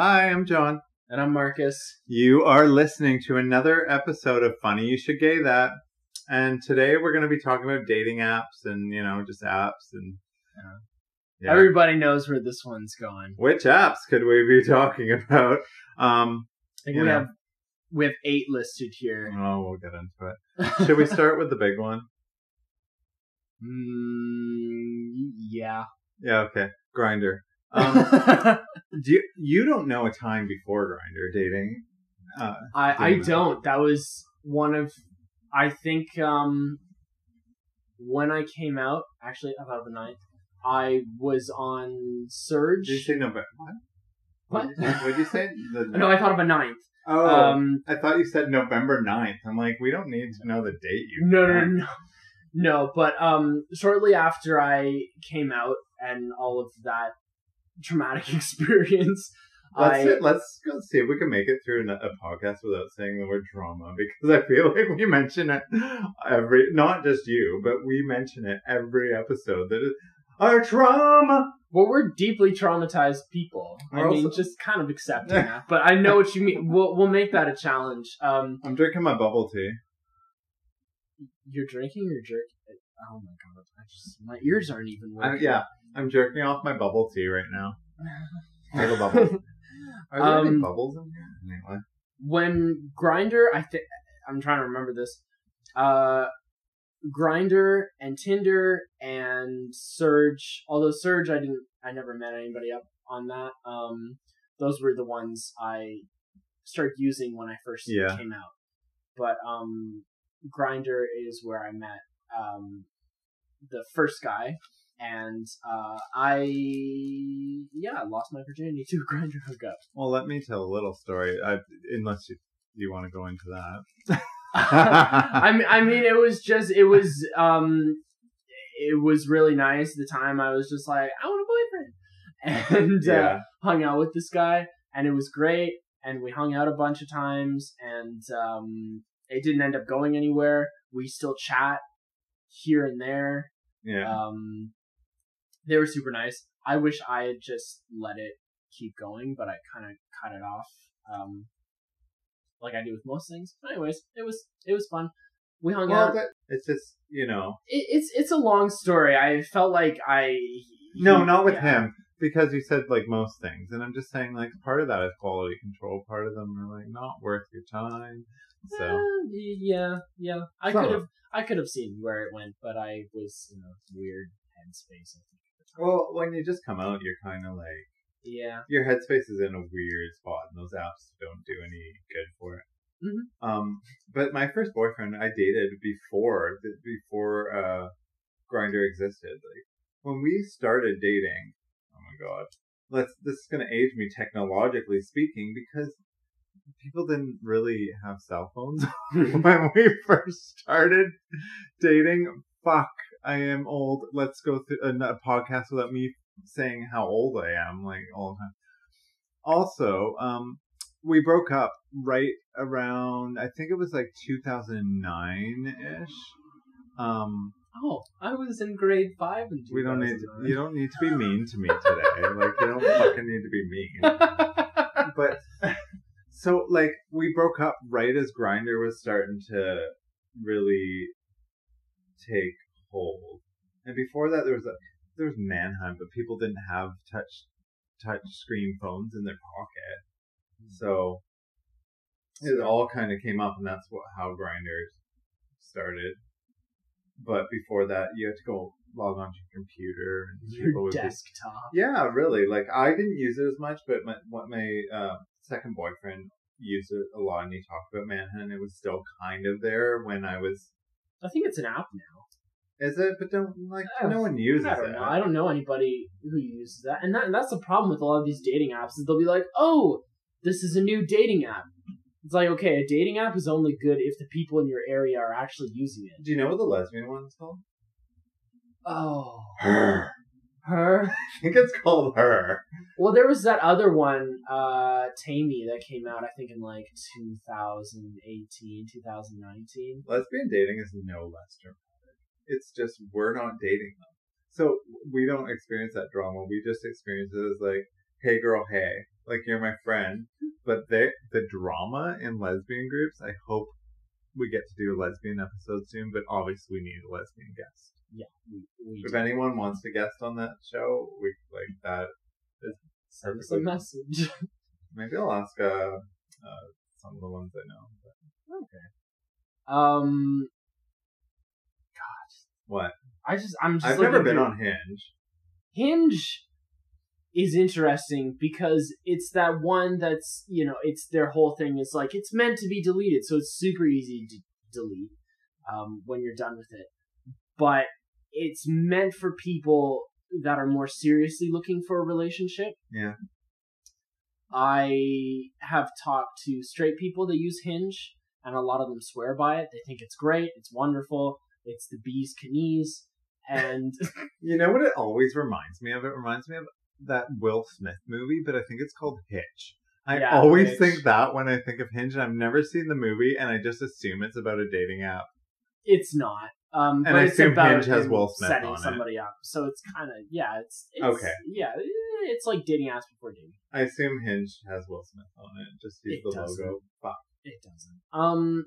Hi, I'm Jon. And I'm Marcus. You are listening to another episode of Funny You Should Gay That. And today we're going to be talking about dating apps and, you know, just apps and. Yeah. Everybody knows where this one's going. Which apps could we be talking about? Um, we know. have we have eight listed here. Oh, we'll get into it. Should we start with the big one? Mm, yeah. Yeah. Okay. Grindr. Um, do you, you don't know a time before Grindr dating? Uh, I I don't. That was one of I think um when I came out actually about the ninth, I was on Surge. Did you say November? What? What? What did you say? No, I thought of a ninth. Oh, um, I thought you said November 9th. I'm like, we don't need to know the date you. No, no, no, no, no. But um, shortly after I came out and all of that traumatic experience. Let's, I, let's go see if we can make it through a podcast without saying the word trauma because I feel like we mention it every, not just you, but we mention it every episode that is our trauma. Well, we're deeply traumatized people. We're I mean, just kind of accepting that. But I know what you mean. We'll we'll make that a challenge. Um, I'm drinking my bubble tea. You're drinking your jerk. Oh my god! I just my ears aren't even working. I, yeah, I'm jerking off my bubble tea right now. Little bubbles. Are there um, any bubbles in here? Anyway. When Grindr I think I'm trying to remember this. Uh, Grindr and Tinder and Surge. Although Surge, I didn't, I never met anybody up on that. Um, those were the ones I started using when I first yeah. came out. But um, Grindr is where I met um, the first guy and uh, I yeah lost my virginity to a Grindr hookup. Well, let me tell a little story. I, unless you you want to go into that. I mean, I mean, it was just it was um it was really nice. The time I was just like, I want a boyfriend, and uh, yeah. uh, hung out with this guy, and it was great. And we hung out a bunch of times, and um, it didn't end up going anywhere. We still chat here and there. Yeah. Um, they were super nice. I wish I had just let it keep going, but I kind of cut it off, um, like I do with most things. But anyways, it was it was fun. We hung well, out. it's just you know, it, it's it's a long story. I felt like I no, not with yeah. him because you said like most things, and I'm just saying like part of that is quality control. Part of them are like not worth your time. So uh, yeah, yeah, I could have I could have seen where it went, but I was in a weird headspace. I think. Well, when you just come out, you're kind of like yeah, your headspace is in a weird spot, and those apps don't do any good for it. Mm-hmm. Um, but my first boyfriend I dated before before uh, Grindr existed. Like when we started dating, oh my god, let's this is gonna age me technologically speaking because people didn't really have cell phones when we first started dating. Fuck, I am old. Let's go through a, a podcast without me saying how old I am, like all the time. Also, um, we broke up right around, I think it was like 2009 ish. Um, oh, I was in grade five and we don't need to, you don't need to be mean to me today. like you don't fucking need to be mean. but so like we broke up right as Grindr was starting to really take hold. And before that, there was a there was Manhunt, but people didn't have touch touch screen phones in their pocket, mm-hmm. so it all kind of came up, and that's what how grinders started. But before that, you had to go log onto your computer and your desktop. Be, yeah, really. Like I didn't use it as much, but my what my uh, second boyfriend used it a lot, and he talked about Manhunt. It was still kind of there when I was. I think it's an app now. Is it? But don't like no one uses I don't it. know. I don't know anybody who uses that, and that and that's the problem with a lot of these dating apps is they'll be like, "Oh, this is a new dating app." It's like, okay, a dating app is only good if the people in your area are actually using it. Do you know what the lesbian one is called? Oh, her. Her. I think it's called her. Well, there was that other one, uh, Tammy, that came out. I think in like 2018, 2019. Lesbian dating is no less dramatic. It's just we're not dating them. So we don't experience that drama. We just experience it as like, hey girl, hey, like you're my friend. But they the drama in lesbian groups, I hope we get to do a lesbian episode soon. But obviously, we need a lesbian guest. Yeah, we, we If do. anyone wants to guest on that show, we like that. send us a message. Maybe I'll ask uh, uh some of the ones I know. But Okay. Um, what? I just I'm just I've never been through- on Hinge. Hinge is interesting because it's that one that's you know it's their whole thing is like it's meant to be deleted, so it's super easy to delete um, when you're done with it. But it's meant for people that are more seriously looking for a relationship. Yeah. I have talked to straight people that use Hinge, and a lot of them swear by it. They think it's great, it's wonderful, it's the bee's knees, and You know what it always reminds me of? It reminds me of that Will Smith movie, but I think it's called Hitch. I Yeah, always Hitch. think that when I think of Hinge, and I've never seen the movie, and I just assume it's about a dating app. It's not. Um, And but I it's assume about Hinge has Will Smith setting on it. somebody up. So it's kind of yeah. It's, it's Okay. Yeah, it's like dating apps before dating. I assume Hinge has Will Smith on it. Just use It the doesn't. logo. Fuck. It doesn't. Um,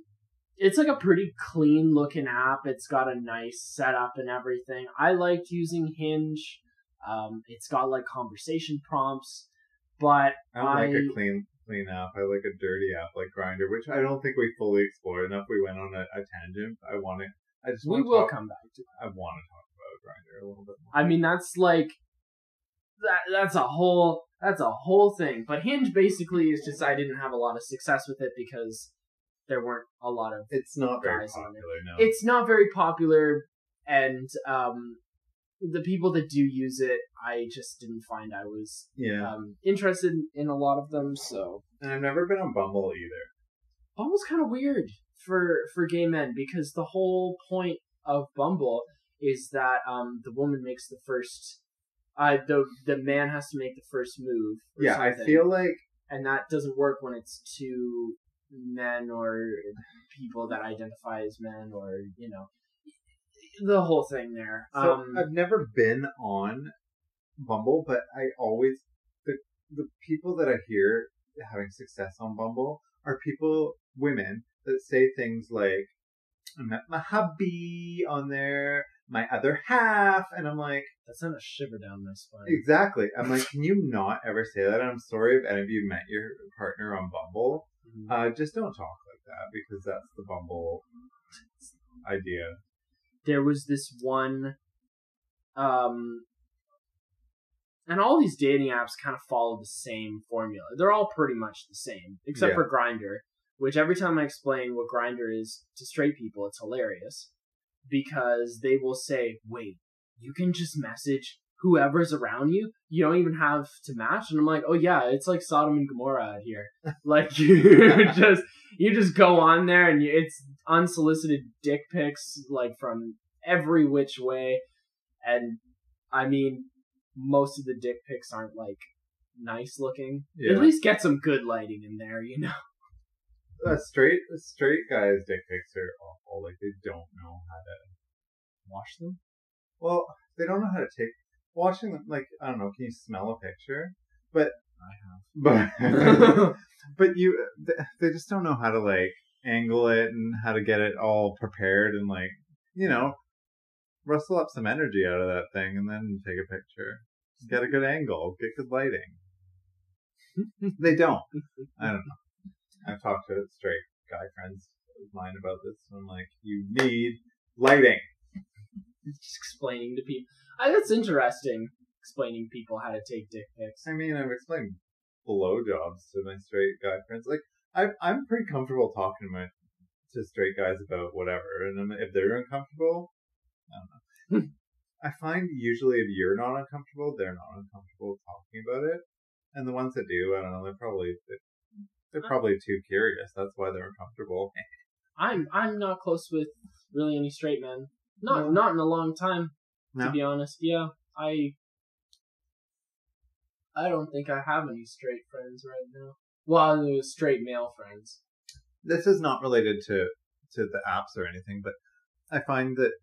it's like a pretty clean looking app. It's got a nice setup and everything. I liked using Hinge. Um, it's got like conversation prompts, but I like I- a clean clean app. I like a dirty app like Grindr, which I don't think we fully explored enough. We went on a, a tangent. I want to. I just we will talk, come back to. I want to talk about Grindr a little bit more. I mean, that's like that. That's a whole. That's a whole thing. But Hinge basically is just I didn't have a lot of success with it because there weren't a lot of. it's not very guys on it. popular now. It's not very popular, and um, the people that do use it, I just didn't find I was yeah, um interested in a lot of them. So and I've never been on Bumble either. Bumble's kind of weird for for gay men because the whole point of Bumble is that um the woman makes the first. Uh, the the man has to make the first move. Yeah, I feel like and that doesn't work when it's two men or people that identify as men or you know the whole thing there. So um, I've never been on Bumble, but I always the the people that I hear having success on Bumble are people, women that say things like, "I met my hubby on there, my other half," and I'm like, that sent a shiver down my spine. exactly. I'm like, can you not ever say that? I'm sorry if any of you met your partner on Bumble. Mhm. Uh, just don't talk like that because that's the Bumble idea. there was this one, um, and all these dating apps kind of follow the same formula. They're all pretty much the same, except Yeah. for Grindr, which every time I explain what Grindr is to straight people, it's hilarious because they will say, "Wait, you can just message whoever's around you. You don't even have to match." And I'm like, "Oh yeah, it's like Sodom and Gomorrah out here. like you just you just go on there and you, it's unsolicited dick pics like from every which way and i mean most of the dick pics aren't like nice looking Yeah. at least get some good lighting in there you know Uh, straight a straight guys' dick pics are awful. Like they don't know how to wash them Well, they don't know how to take watching them. Like I don't know, can you smell a picture? But i have but but you they just don't know how to like angle it and how to get it all prepared and like you know rustle up some energy out of that thing and then take a picture. Get a good angle, get good lighting. they don't. I don't know. I've talked to straight guy friends of mine about this, and I'm like, you need lighting. Just explaining to people I, that's interesting explaining people how to take dick pics I mean, I've explained blowjobs to my straight guy friends. Like, I'm I'm pretty comfortable talking to my to straight guys about whatever, and if they're uncomfortable, I don't know. I find usually if you're not uncomfortable, they're not uncomfortable talking about it, and the ones that do, I don't know, they're probably they're uh. probably too curious. That's why they're uncomfortable. i'm i'm not close with really any straight men not No. not in a long time to be honest. Yeah, I I don't think I have any straight friends right now. Well, it was straight male friends. this is not related to to the apps or anything, but I find that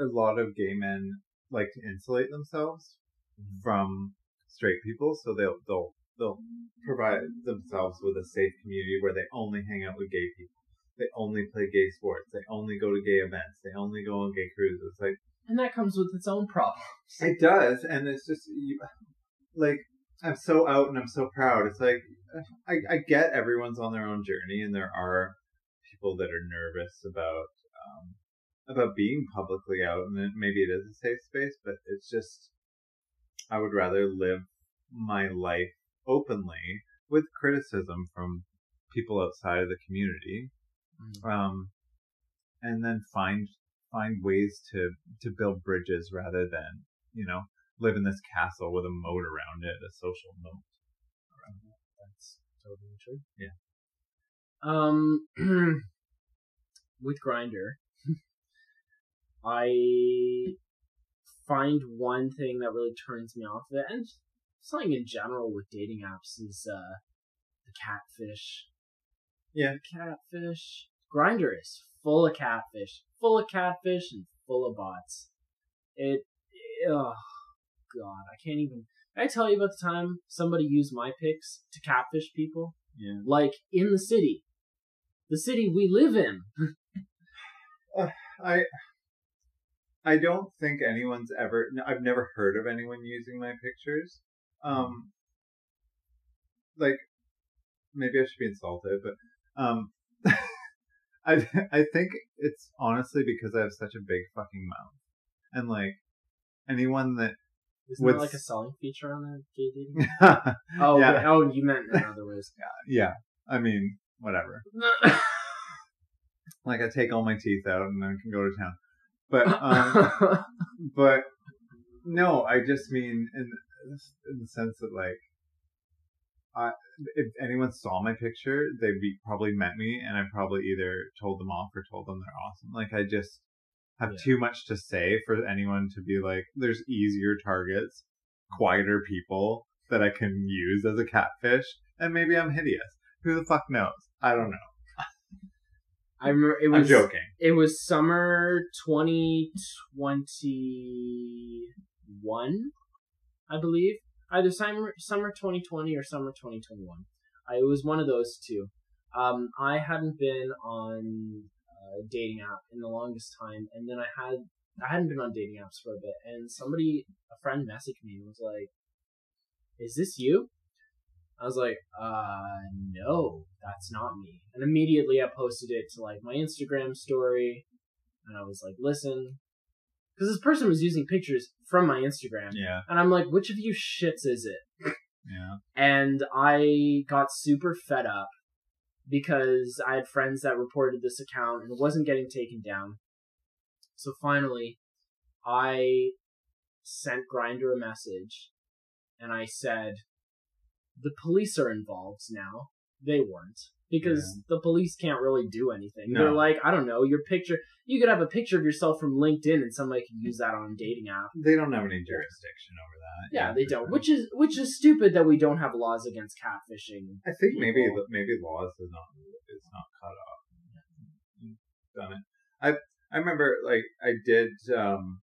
a lot of gay men like to insulate themselves mm-hmm. from straight people, so they'll they'll they'll provide themselves with a safe community where they only hang out with gay people. They only play gay sports. They only go to gay events. They only go on gay cruises. Like And that comes with its own problems. it does, and it's just you, like I'm so out and I'm so proud. It's like I I get everyone's on their own journey, and there are people that are nervous about um, about being publicly out, and maybe it is a safe space, but it's just I would rather live my life openly with criticism from people outside of the community, um, and then find find ways to to build bridges rather than you know live in this castle with a moat around it, a social moat. That's totally true. Yeah. Um, with Grindr, I find one thing that really turns me off of it, and something in general with dating apps is uh, the catfish. Yeah. Catfish. Grindr is full of catfish, full of catfish, and full of bots. It, oh god, I can't even. I tell you about the time somebody used my pics to catfish people? Yeah. Like in the city, the city we live in. I I don't think anyone's ever. no, I've never heard of anyone using my pictures. Um, like maybe I should be insulted, but um, I I think it's honestly because I have such a big fucking mouth, and like anyone that Isn't that like a selling feature on the gay dating? Oh, Yeah. wait, oh, you meant in other ways. Yeah. I mean whatever. Like I take all my teeth out and then can go to town, but um. but no, I just mean in in the sense that like, I if anyone saw my picture, they'd be probably met me, and I probably either told them off or told them they're awesome. Like I just have Yeah. too much to say for anyone to be like, there's easier targets, quieter people that I can use as a catfish, and maybe I'm hideous. Who the fuck knows? I don't know. I remember it I'm joking. it was summer 2021, I believe. Either summer summer 2020 or summer 2021. I, it was one of those two. Um, I hadn't been on a dating app in the longest time, and then I had I hadn't been on dating apps for a bit, and somebody, a friend, messaged me and was like, "Is this you?" I was like, "Uh, no, that's not me." And immediately I posted it to like my Instagram story, and I was like, "Listen," because this person was using pictures from my Instagram, Yeah, and I'm like, "Which of you shits is it?" yeah, and I got super fed up because I had friends that reported this account and it wasn't getting taken down. So finally, I sent Grindr a message and I said, "The police are involved now." They weren't because the police can't really do anything. No. They're like, I don't know, your picture. You could have a picture of yourself from LinkedIn and somebody could use that on a dating app. they don't have any jurisdiction over that. Yeah, they don't. sure. Which is which is stupid that we don't have laws against catfishing. I think maybe people. maybe laws is not is not cut off. Done it. I I remember like I did. um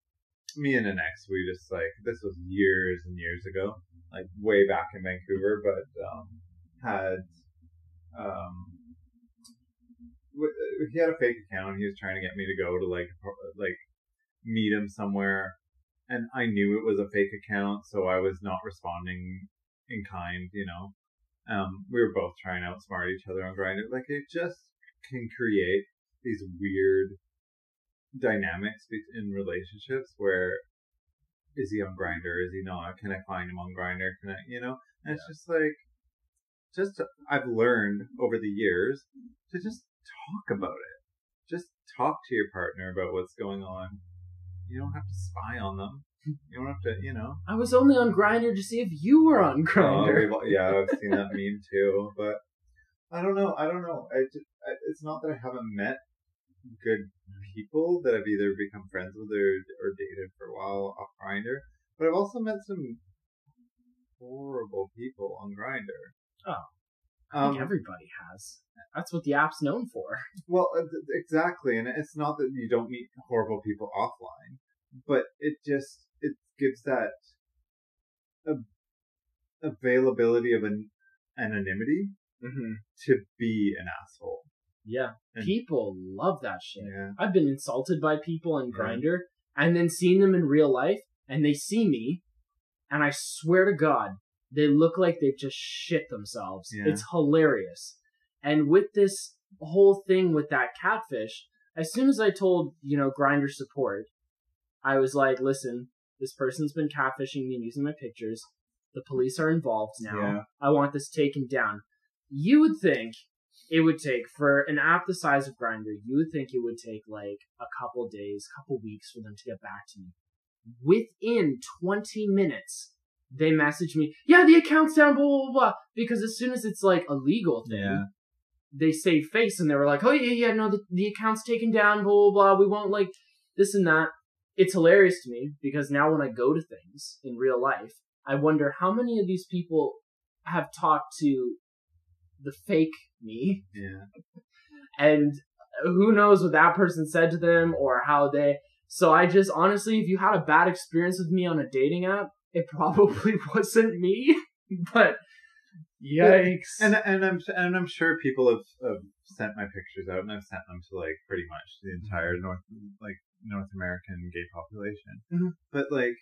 Me and an ex, we just like this was years and years ago, like way back in Vancouver, but um had um he had a fake account. He was trying to get me to go to like like meet him somewhere, and I knew it was a fake account, so I was not responding in kind, you know um, we were both trying to outsmart each other on Grindr. Like it just can create these weird dynamics in relationships where is he on Grindr? Is he not? Can I find him on Grindr? Can I, you know? And it's just like, just to- I've learned over the years to just talk about it. Just talk to your partner about what's going on. You don't have to spy on them. You don't have to, you know. I was only on Grindr to see if you were on Oh, Grindr. we've- yeah, I've seen that meme too, but I don't know. I don't know. I just, I, it's not that I haven't met good people that I've either become friends with or, or dated for a while off Grindr, but I've also met some horrible people on Grindr. Oh. I think Um, everybody has. That's what the app's known for. well, uh, exactly, and it's not that you don't meet horrible people offline, but it just it gives that a availability of an anonymity Mm-hmm. to be an asshole. Yeah. And- people love that shit. Yeah. I've been insulted by people in Yeah. Grindr and then seen them in real life and they see me and I swear to God, they look like they've just shit themselves. Yeah. It's hilarious. And with this whole thing with that catfish, as soon as I told, you know, Grindr support, I was like, listen, this person's been catfishing me and using my pictures. The police are involved now. Yeah. I want this taken down. You would think it would take for an app the size of Grindr, you would think it would take like a couple days, couple weeks for them to get back to me. Within 20 minutes, they message me, yeah, the account's down, blah, blah, blah, blah. Because as soon as it's like a legal thing, Yeah. they save face and they were like, oh, yeah, yeah, no, the, the account's taken down, blah, blah, blah. We won't like this and that. It's hilarious to me because now when I go to things in real life, I wonder how many of these people have talked to the fake me Yeah. and who knows what that person said to them or how they so i just honestly if you had a bad experience with me on a dating app it probably wasn't me but yikes And and I'm and I'm sure people have, have sent my pictures out, and I've sent them to like pretty much the entire North like North American gay population. Mhm. But like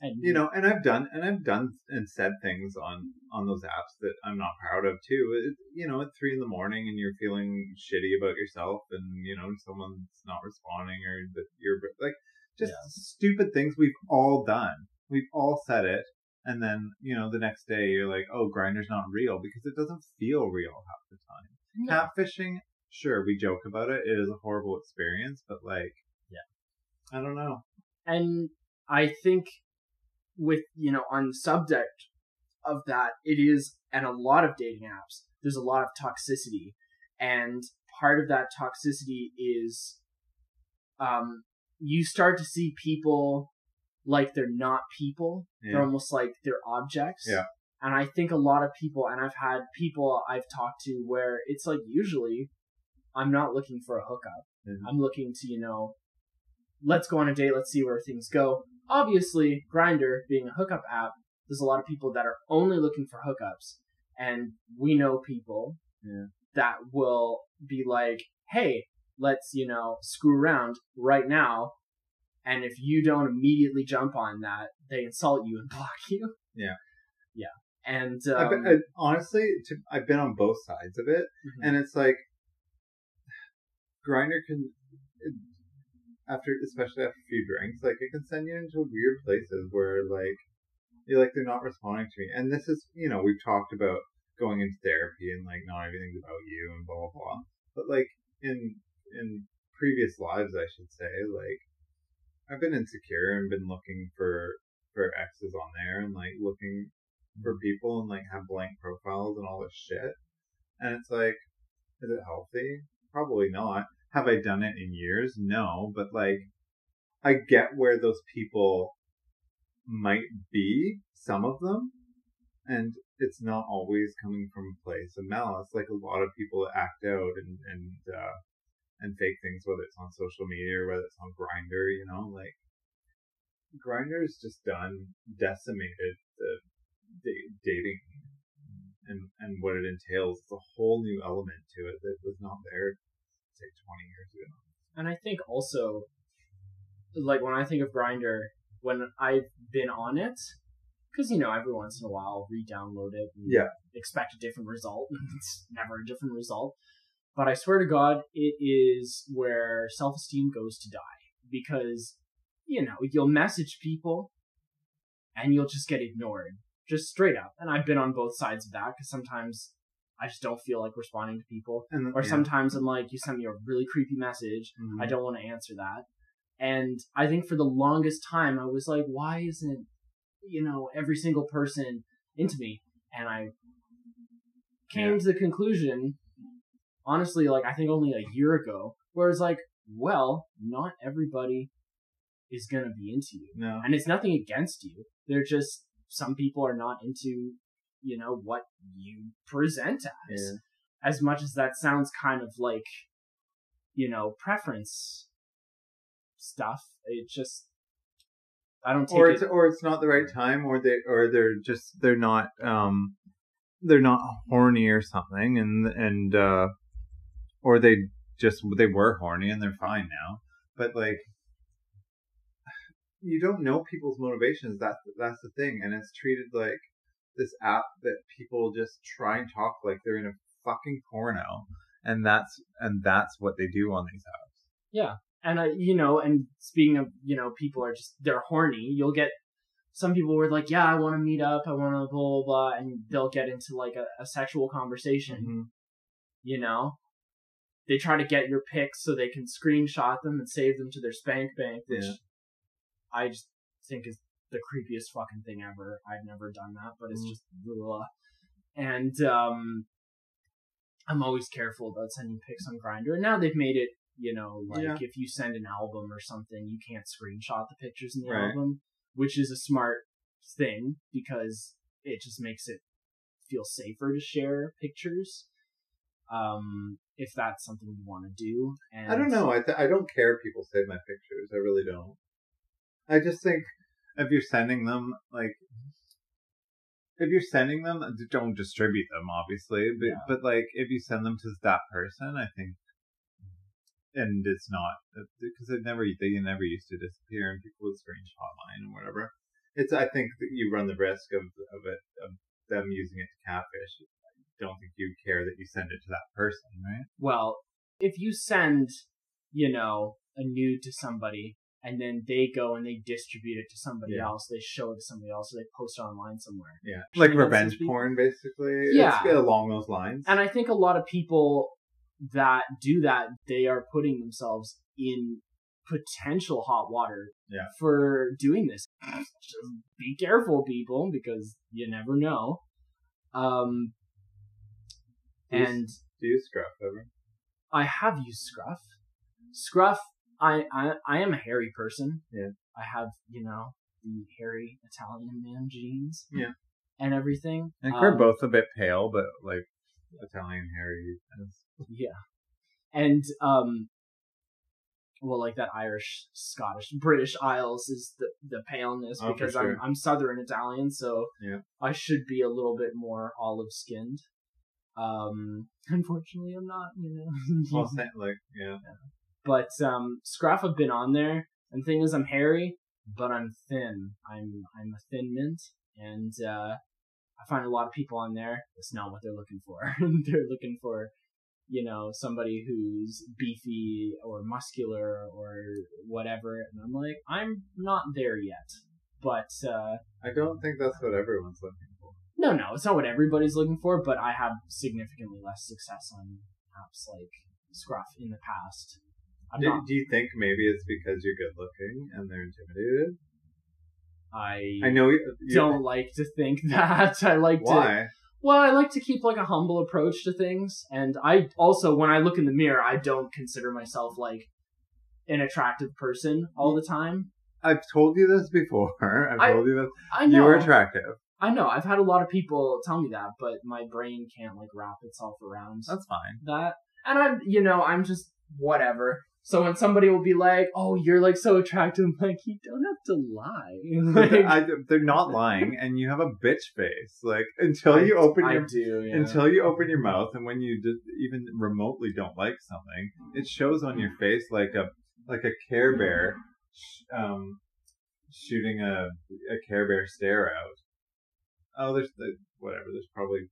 and you know, and I've done and I've done and said things on on those apps that I'm not proud of too. It, you know, at three in the morning, and you're feeling shitty about yourself, and you know someone's not responding, or that you're like just Yeah. stupid things we've all done. We've all said it, and then you know the next day you're like, oh, Grindr's not real because it doesn't feel real half the time. No. Catfishing, sure, we joke about it. It is a horrible experience, but like, Yeah. I don't know. and i think with you know on the subject of that it is and a lot of dating apps there's a lot of toxicity and part of that toxicity is um you start to see people like they're not people. They're almost like they're objects. Yeah. and i think a lot of people and i've had people i've talked to where it's like usually i'm not looking for a hookup. Mhm. i'm looking to you know let's go on a date let's see where things go. Obviously Grindr being a hookup app there's a lot of people that are only looking for hookups. And we know people Yeah. that will be like hey let's you know screw around right now and if you don't immediately jump on that they insult you and block you Yeah. yeah and I've um, been, I, honestly, to, I've been on both sides of it, mhm. and it's like Grindr can, after especially after a few drinks, like it can send you into weird places where like you're like they're not responding to me, and this is you know we've talked about going into therapy and like not everything's about you and blah blah blah, but like in in previous lives, I should say, like I've been insecure and been looking for for exes on there and like looking for people and like have blank profiles and all this shit. And it's like, is it healthy? Probably not. Have I done it in years? No, but like, I get where those people might be, some of them, and it's not always coming from a place of malice. Like a lot of people act out and, and, uh, and fake things, whether it's on social media or whether it's on Grindr, you know, like Grindr's just done decimated the da- dating and and what it entails. It's a whole new element to it that was not there, say, twenty years ago. And I think also, like when I think of Grindr, when I've been on it, because you know every once in a while I'll re-download it and Yeah. expect a different result. and it's never a different result. But I swear to God, it is where self-esteem goes to die because you know you'll message people and you'll just get ignored, just straight up. And I've been on both sides of that because sometimes I just don't feel like responding to people, And or yeah. sometimes I'm like, you sent me a really creepy message. Mhm. I don't want to answer that. And I think for the longest time, I was like, why isn't, you know, every single person into me? And I came Yeah. to the conclusion, honestly, like, I think only a year ago, where it's like, well, not everybody is going to be into you. no, And it's nothing against you. They're just, some people are not into, you know, what you present as yeah. as much as that sounds kind of like, you know, preference stuff, it just, I don't take or it. it's or it's not the right time, or they or they're just they're not um they're not horny or something, and and uh or they just they were horny and they're fine now, but like you don't know people's motivations. That's that's the thing, and it's treated like this app that people just try and talk like they're in a fucking porno, and that's and that's what they do on these apps. Yeah, and uh, you know, and speaking of, you know, people are just they're horny. You'll get some people were like, yeah, I want to meet up, I want to blah blah blah, and they'll get into like a, a sexual conversation. Mhm. You know, they try to get your pics so they can screenshot them and save them to their spank bank, which Yeah. I just think is the creepiest fucking thing ever. I've never done that, but it's Mhm. just ugh. and um, I'm always careful about sending pics on Grindr. And now they've made it, you know, like Yeah. if you send an album or something, you can't screenshot the pictures in the Right. album, which is a smart thing because it just makes it feel safer to share pictures. Um, if that's something you want to do, and I don't know. I th- I don't care if people save my pictures. I really don't. I just think if you're sending them, like, if you're sending them, don't distribute them, obviously. But Yeah. but like, if you send them to that person, I think, and it's not because it never they never used to disappear, and people would screenshot mine and whatever. It's I think that you run the risk of of it of them using it to catfish. Don't think you care that you send it to that person, right? well, if you send, you know, a nude to somebody and then they go and they distribute it to somebody Yeah. else, they show it to somebody else, or they post it online somewhere. Yeah, like revenge porn, basically. Yeah. it's along those lines. And I think a lot of people that do that, they are putting themselves in potential hot water Yeah. for doing this. Just be careful, people, because you never know. Um, and Do you scruff ever? I have used Scruff. Scruff, I, I I am a hairy person. Yeah. I have, you know, the hairy Italian man jeans. Yeah. And everything. I think we're Um, both a bit pale, but like Italian hairy. Yeah. And um well like that Irish, Scottish, British Isles is the the paleness Oh, because sure. I'm I'm southern Italian, so Yeah. I should be a little bit more olive skinned. Um unfortunately I'm not, you know. Well, sa- like yeah, but um Scruff have been on there and the thing is I'm hairy, but I'm thin. I'm I'm a thin mint and uh I find a lot of people on there that's not what they're looking for. they're looking for you know somebody who's beefy or muscular or whatever and I'm like I'm not there yet. But uh I don't think that's what everyone's looking for. No no, it's not what everybody's looking for, but I have significantly less success on apps like Scruff in the past. I'm Do, not do you think maybe it's because you're good looking and they're intimidated? I I know you, you don't like to think that. I like to why. well, I like to keep like a humble approach to things, and I also when I look in the mirror, I don't consider myself like an attractive person all the time. I've told you this before. I've I told you that I know, you are attractive. I know. I've had a lot of people tell me that, but my brain can't like wrap itself around That's fine. that. And I'm, you know, I'm just whatever. So when somebody will be like, "Oh, you're like so attractive," I'm like, "You don't have to lie." Like, I, they're not lying, and you have a bitch face. Like until you open I your do, yeah. until you open your mouth and when you just even remotely don't like something it shows on your face like a like a care bear sh- um shooting a a care bear stare out oh there's the whatever there's probably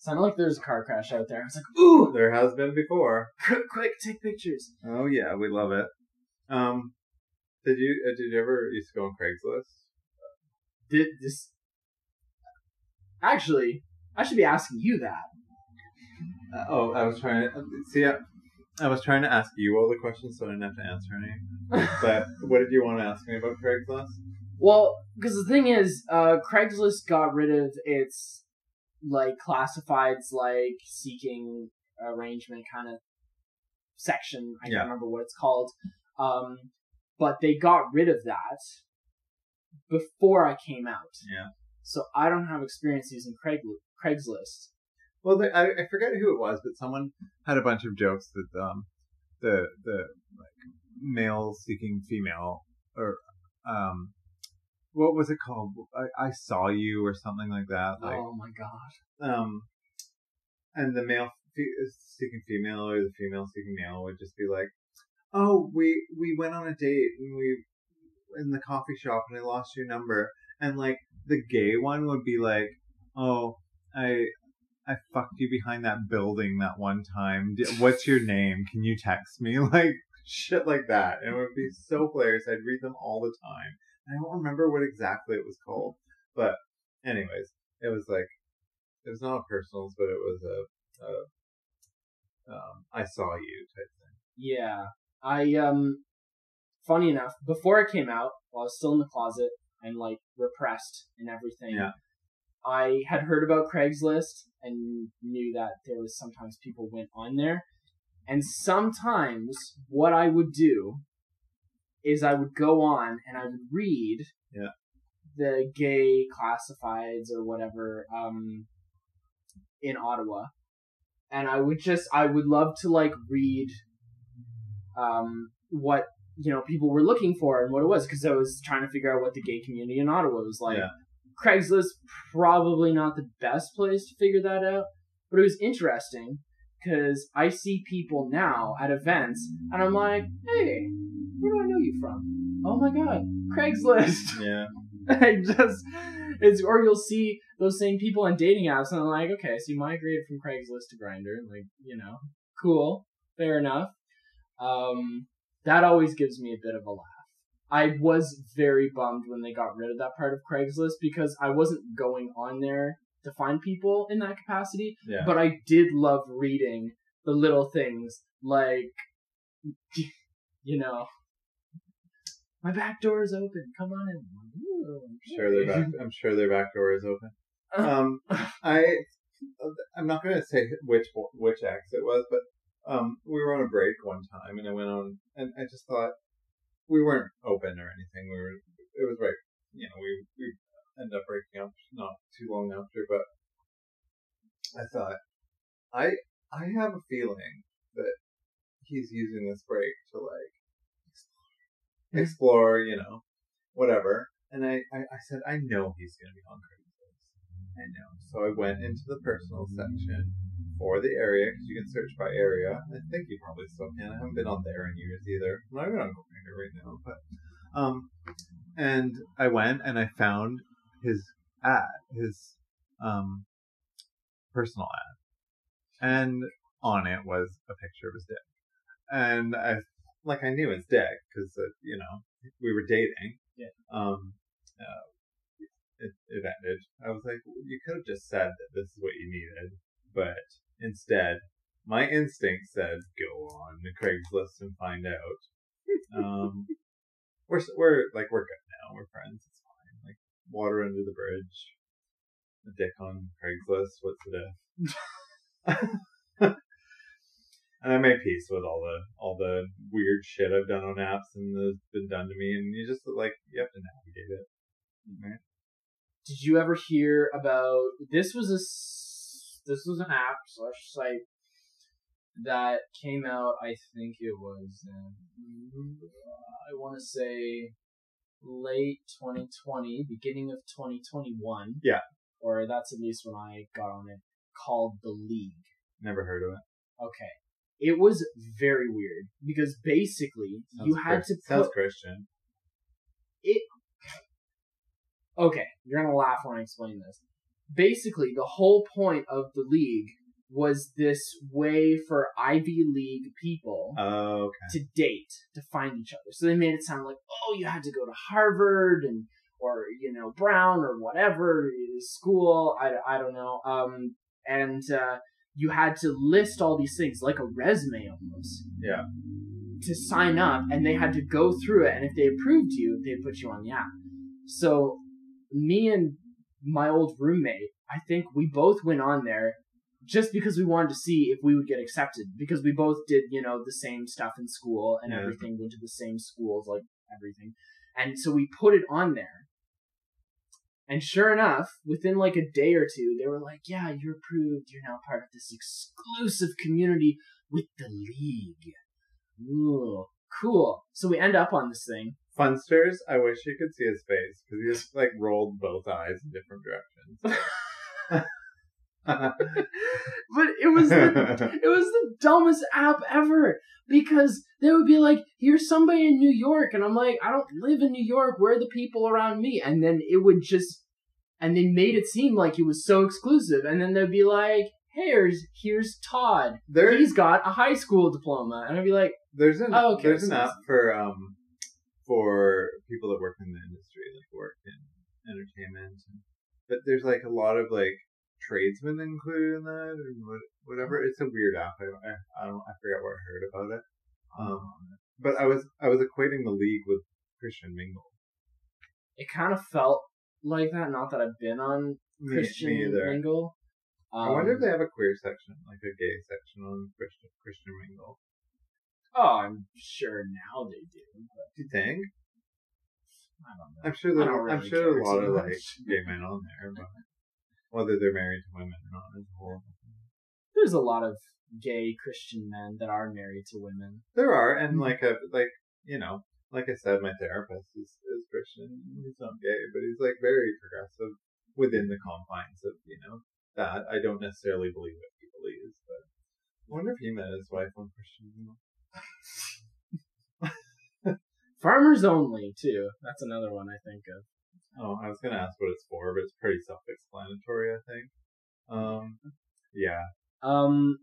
Sounded like there's a car crash out there. I was like, "Ooh, there has been before quick, quick, take pictures." oh yeah we love it um did you uh, did you ever used to go on craigslist Did this actually? I should be asking you that. Uh, oh i was trying to see I, I was trying to ask you all the questions so i didn't have to answer any but what did you want to ask me about craigslist Well, because the thing is, uh, Craigslist got rid of its like classifieds, like seeking arrangement kind of section. I Yeah. can't remember what it's called. Um, but they got rid of that before I came out. Yeah. So I don't have experience using Craig Craigslist. Well, they, I, I forget who it was, but someone had a bunch of jokes that um, the the like male seeking female or um, what was it called? I, I saw you or something like that. Like, oh my god. um, and the male fe- seeking female or the female seeking male would just be like, "Oh, we we went on a date and we in the coffee shop and I lost your number." And like the gay one would be like, "Oh, I I fucked you behind that building that one time. What's your name? Can you text me?" Like shit like that. And it would be so hilarious. I'd read them all the time. I don't remember what exactly it was called, but anyways, it was like it was not a personals, but it was a, a um, I saw you type thing. Yeah. I um funny enough, before it came out, while I was still in the closet and like repressed and everything, Yeah. I had heard about Craigslist and knew that there was sometimes people went on there. And sometimes what I would do is I would go on and I would read Yeah. the gay classifieds or whatever um in Ottawa. And I would just I would love to like read um what you know people were looking for and what it was because I was trying to figure out what the gay community in Ottawa was like. Yeah. Craigslist probably not the best place to figure that out, but it was interesting because I see people now at events and I'm like, hey, where do I know you from? Oh my god, Craigslist. Yeah. I just it's or you'll see those same people on dating apps and I'm like, okay, so you migrated from Craigslist to Grindr, like, you know, cool, fair enough. Um that always gives me a bit of a laugh. I was very bummed when they got rid of that part of Craigslist because I wasn't going on there to find people in that capacity, Yeah. but I did love reading the little things like, you know, my back door is open. Come on in. Ooh, I'm sure their back. I'm sure their back door is open. Um, I I'm not gonna say which which ex it was, but um, we were on a break one time, and I went on, and I just thought we weren't open or anything. We were. It was right. You know, we we ended up breaking up not too long after, but I thought I I have a feeling that he's using this break to like explore, you know, whatever. And I, I, I said, I know he's going to be on Craigslist. I know. So I went into the personal section for the area because you can search by area. I think you probably still can. I haven't been on there in years either. I'm not even on Grindr right now, but um, and I went and I found his ad, his um, personal ad, and on it was a picture of his dick, and I like I knew his dick because uh, you know we were dating. Yeah. Um. Uh, it, it ended. I was like, you could have just said that this is what you needed, but instead, my instinct said, go on to Craigslist and find out. um, we're we're like we're good now. We're friends. It's fine. Like water under the bridge. A dick on Craigslist. What's the diff? and I made peace with all the all the weird shit I've done on apps and that's been done to me, and you just like you have to navigate it. Right? Did you ever hear about this? Was a this was an app slash site that came out. I think it was. In, I want to say late 2020, beginning of 2021. Yeah. Or that's at least when I got on it. Called the League. Never heard of it. Okay. It was very weird because basically you had to put sounds Christian. It okay, you're gonna laugh when I explain this. Basically, the whole point of the league was this way for Ivy League people Oh, okay. to date, to find each other. So they made it sound like, oh, you had to go to Harvard and or you know Brown or whatever school. I, I don't know. Um, and uh, you had to list all these things like a resume almost. Yeah. To sign up, and they had to go through it, and if they approved you, they put you on the app. So me and my old roommate, I think we both went on there just because we wanted to see if we would get accepted because we both did, you know, the same stuff in school and Yeah. everything, went to the same schools, like everything. And so we put it on there. And sure enough, within like a day or two, they were like, yeah, you're approved. You're now part of this exclusive community with the league. Ooh, cool. So we end up on this thing. Funsters, I wish you could see his face because he just like rolled both eyes in different directions. but it was the, it was the dumbest app ever because they would be like, "Here's somebody in New York," and I'm like, "I don't live in New York. Where are the people around me?" And then it would just, and they made it seem like it was so exclusive, and then they'd be like, "Here's here's Todd. there, He's got a high school diploma," and I'd be like, there's an Oh, okay, there's an app for um for people that work in the industry, like work in entertainment, but there's like a lot of like tradesmen included in that or what, whatever. It's a weird app. I, I don't I forget where I heard about it. Um, but I was I was equating the league with Christian Mingle. it kind of felt like that. Not that I've been on Me, Christian me. Mingle. I wonder if Um, they have a queer section, like a gay section on Christian Christian Mingle. Oh, I'm sure now they do. But Do you think? I don't know. I'm sure there, don't I'm sure a lot of much. like gay men on there, but whether they're married to women or not is a whole. There's a lot of gay Christian men that are married to women. There are, and Mhm. like a like you know, like I said, my therapist is is Christian. He's not gay, but he's like very progressive within the confines of you know that. I don't necessarily believe what he believes, but I wonder if he met his wife on Christian. Farmers only too. That's another one I think of. Oh, I was gonna ask what it's for, but it's pretty self-explanatory, I think. Um, yeah. Um,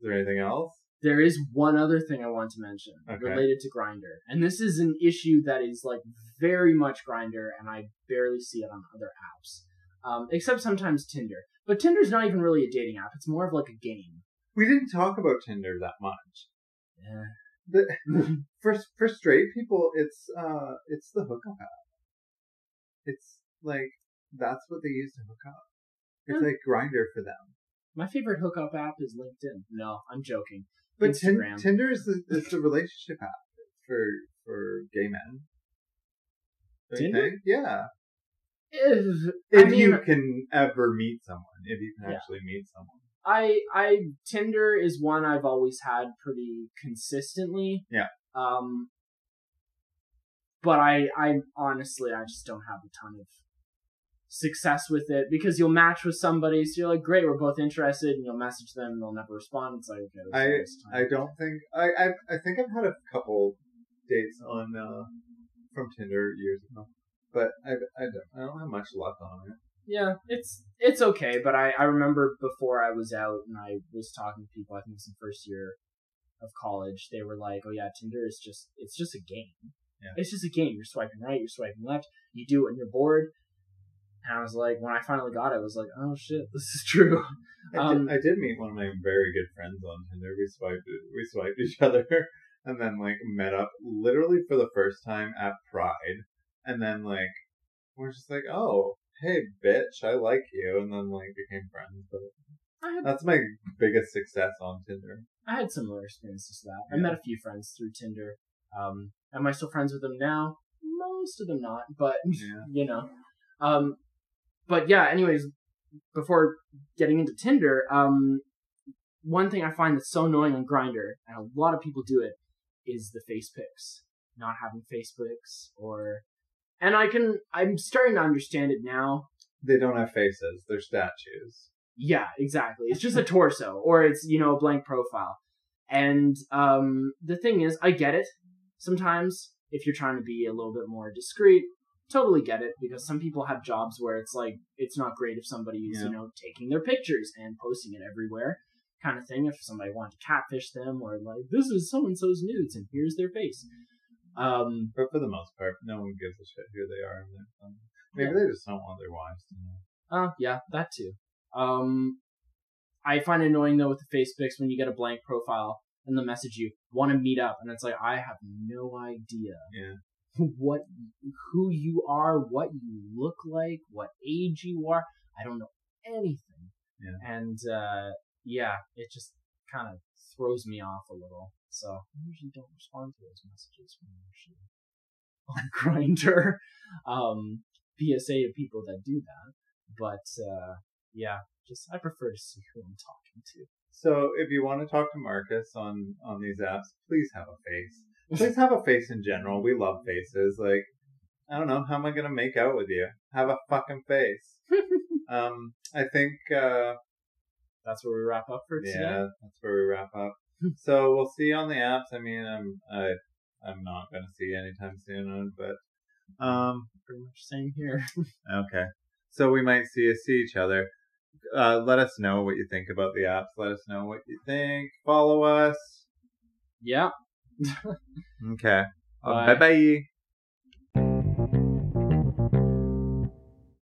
Is there anything else? there is one other thing I want to mention Okay. related to Grindr, and this is an issue that is like very much Grindr, and I barely see it on other apps, um, except sometimes Tinder. But Tinder's not even really a dating app; it's more of like a game. We didn't talk about Tinder that much. Yeah. The, for for straight people, it's uh, it's the hookup app. It's like that's what they use to hook up. It's Yeah. like Grindr for them. My favorite hookup app is LinkedIn. No, I'm joking. But Instagram. Tinder is the is the relationship app for for gay men. Don't Tinder? think? Yeah. If, If I mean, you can ever meet someone, if you can Yeah. actually meet someone. I I Tinder is one I've always had pretty consistently. Yeah. Um but I I honestly I just don't have a ton of success with it because you'll match with somebody so you're like great we're both interested and you'll message them and they'll never respond it's like okay this is a waste of time. I don't think I, I I think I've had a couple dates on uh from Tinder years ago, but I I don't I don't have much luck on it. Yeah it's it's okay but I I remember before I was out and I was talking to people I think it was in first year of college they were like oh yeah Tinder is just it's just a game. Yeah. it's just a game. You're swiping right you're swiping left you do it when you're bored. And I was like when I finally got it I was like oh shit this is true. I, Um, did, I did meet one of my very good friends on Tinder. We swiped we swiped each other, and then like met up literally for the first time at Pride, and then like we're just like, oh hey bitch, I like you, and then like became friends. But I had that's my biggest success on Tinder. I had similar experiences to that. I met a few friends through Tinder. Um, am I still friends with them now? Most of them not, but Yeah. you know. Um, but yeah. Anyways, before getting into Tinder, um, one thing I find that's so annoying on Grindr, and a lot of people do it, is the face pics. Not having face pics, or, and I can I'm starting to understand it now. They don't have faces; they're statues. Yeah, exactly. It's just a torso, or it's you know a blank profile. And um, the thing is, I get it. Sometimes, if you're trying to be a little bit more discreet, totally get it because some people have jobs where it's like it's not great if somebody is Yeah. you know taking their pictures and posting it everywhere, kind of thing. If somebody wanted to catfish them or like this is so and so's nudes and here's their face. Um, But for the most part, no one gives a shit who they are. Maybe Yeah. they just don't want their wives to know. Oh, yeah, that too. Um, I find it annoying though with the face pics when you get a blank profile and they'll message you, want to meet up, and it's like I have no idea Yeah. what, who you are, what you look like, what age you are. I don't know anything. Yeah. And uh, yeah, it just kind of throws me off a little. So I usually don't respond to those messages when I'm actually on Grindr. Um, PSA to people that do that. But uh, yeah, just I prefer to see who I'm talking to. So if you want to talk to Marcus on on these apps, please have a face. Just have a face in general. We love faces. Like, I don't know, how am I gonna make out with you? Have a fucking face. um, I think uh That's where we wrap up for today. yeah, that's where we wrap up. so we'll see on the apps. I mean, I'm I I'm not gonna see you anytime soon, but um, Pretty much same here. okay. So we might see see each other. Uh, let us know what you think about the apps. Let us know what you think. Follow us. yeah. Okay. Bye. bye bye.